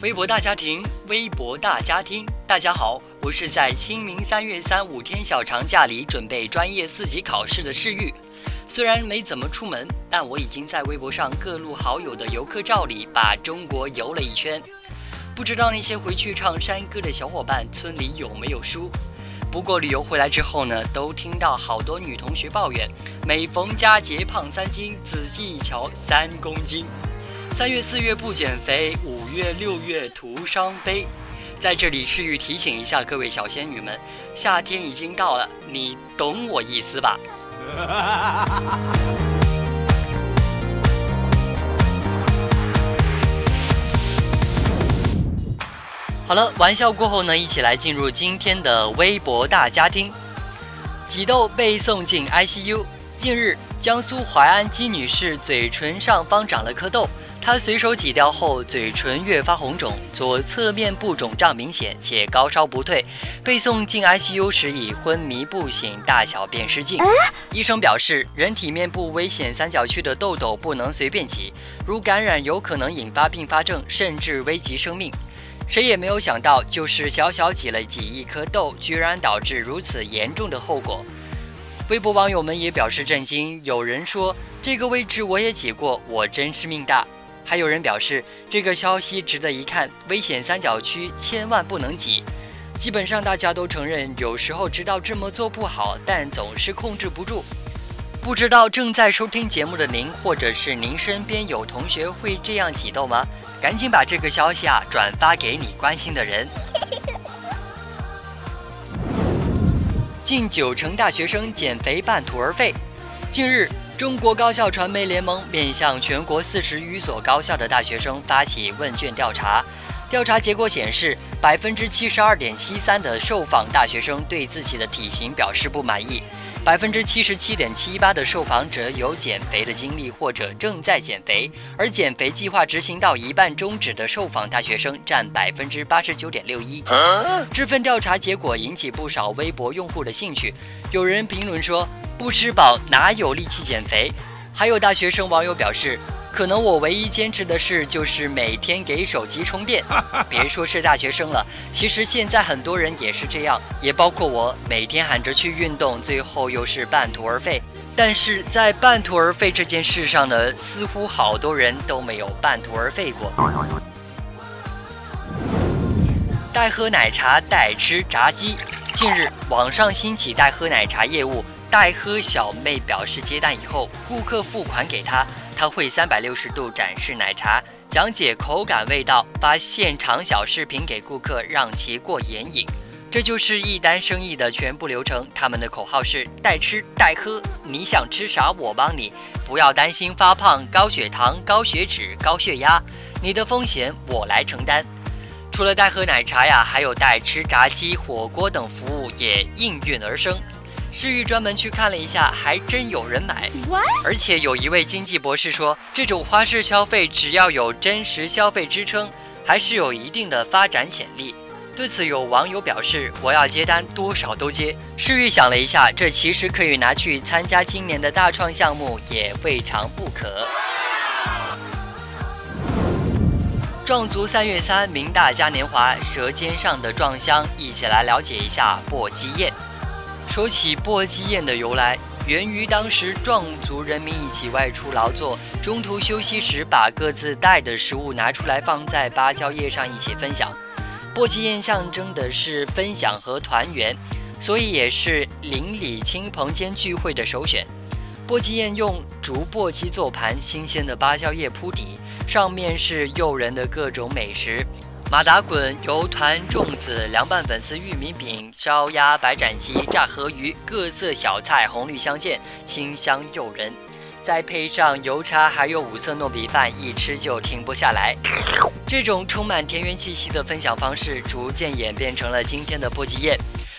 微博大家庭，微博大家庭，大家好，我是在清明三月三五天小长假里准备专业四级考试的世玉。虽然没怎么出门，但我已经在微博上各路好友的游客照里把中国游了一圈。不知道那些回去唱山歌的小伙伴村里有没有输？不过旅游回来之后呢，都听到好多女同学抱怨，每逢佳节胖三斤，仔细一瞧三公斤。三月四月不减肥，五月六月徒伤悲。在这里，世玉提醒一下各位小仙女们，夏天已经到了，你懂我意思吧？好了，玩笑过后呢，一起来进入今天的微博大家庭。挤痘被送进 ICU。近日，江苏淮安姬女士嘴唇上方长了颗痘，她随手挤掉后，嘴唇越发红肿，左侧面部肿胀明显，且高烧不退。被送进 ICU 时已昏迷不醒，大小便失禁。医生表示，人体面部危险三角区的痘痘不能随便挤，如感染有可能引发并发症，甚至危及生命。谁也没有想到，就是小小挤了几亿颗痘，居然导致如此严重的后果。微博网友们也表示震惊，有人说这个位置我也挤过，我真是命大。还有人表示这个消息值得一看，危险三角区千万不能挤。基本上大家都承认，有时候知道这么做不好，但总是控制不住。不知道正在收听节目的您，或者是您身边有同学会这样挤痘吗？赶紧把这个消息啊转发给你关心的人。近九成大学生减肥半途而废。近日，中国高校传媒联盟面向全国四十余所高校的大学生发起问卷调查。调查结果显示，百分之七十二点七三的受访大学生对自己的体型表示不满意，百分之七十七点七八的受访者有减肥的经历或者正在减肥，而减肥计划执行到一半终止的受访大学生占百分之八十九点六一。这份调查结果引起不少微博用户的兴趣，有人评论说：“不吃饱哪有力气减肥？”还有大学生网友表示。可能我唯一坚持的事就是每天给手机充电。别说是大学生了，其实现在很多人也是这样，也包括我，每天喊着去运动，最后又是半途而废。但是在半途而废这件事上呢，似乎好多人都没有半途而废过。代喝奶茶代吃炸鸡。近日，网上兴起代喝奶茶业务，代喝小妹表示接单以后，顾客付款给她。他会三百六十度展示奶茶，讲解口感、味道，发现场小视频给顾客，让其过眼瘾。这就是一单生意的全部流程。他们的口号是“代吃代喝”，你想吃啥我帮你，不要担心发胖、高血糖、高血脂、高血压，你的风险我来承担。除了代喝奶茶呀，还有代吃炸鸡、火锅等服务也应运而生。世玉专门去看了一下，还真有人买。而且有一位经济博士说，这种花式消费只要有真实消费支撑，还是有一定的发展潜力。对此，有网友表示：“我要接单，多少都接。”世玉想了一下，这其实可以拿去参加今年的大创项目，也未尝不可。壮族三月三，明大嘉年华，舌尖上的壮乡，一起来了解一下簸箕宴。说起簸箕宴的由来，源于当时壮族人民一起外出劳作，中途休息时把各自带的食物拿出来放在芭蕉叶上一起分享。簸箕宴象征的是分享和团圆，所以也是邻里亲朋间聚会的首选。簸箕宴用竹簸箕做盘，新鲜的芭蕉叶铺底，上面是诱人的各种美食。马打滚、油团、粽子、凉拌粉丝、玉米饼、烧鸭、白斩鸡、炸河鱼，各色小菜红绿相间，清香诱人。再配上油茶，还有五色糯米饭，一吃就停不下来。这种充满田园气息的分享方式，逐渐演变成了今天的簸箕宴。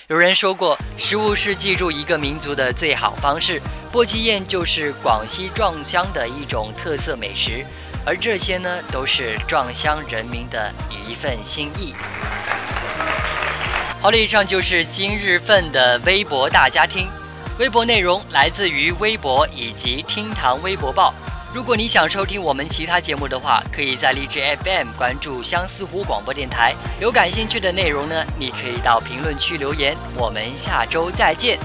有人说过，食物是记住一个民族的最好方式。簸箕宴就是广西壮乡的一种特色美食，而这些呢，都是壮乡人民的一份心意。好了，以上就是今日份的微博大家听。微博内容来自于微博以及厅堂微博报。如果你想收听我们其他节目的话，可以在荔枝 FM 关注相思湖广播电台。有感兴趣的内容呢，你可以到评论区留言。我们下周再见。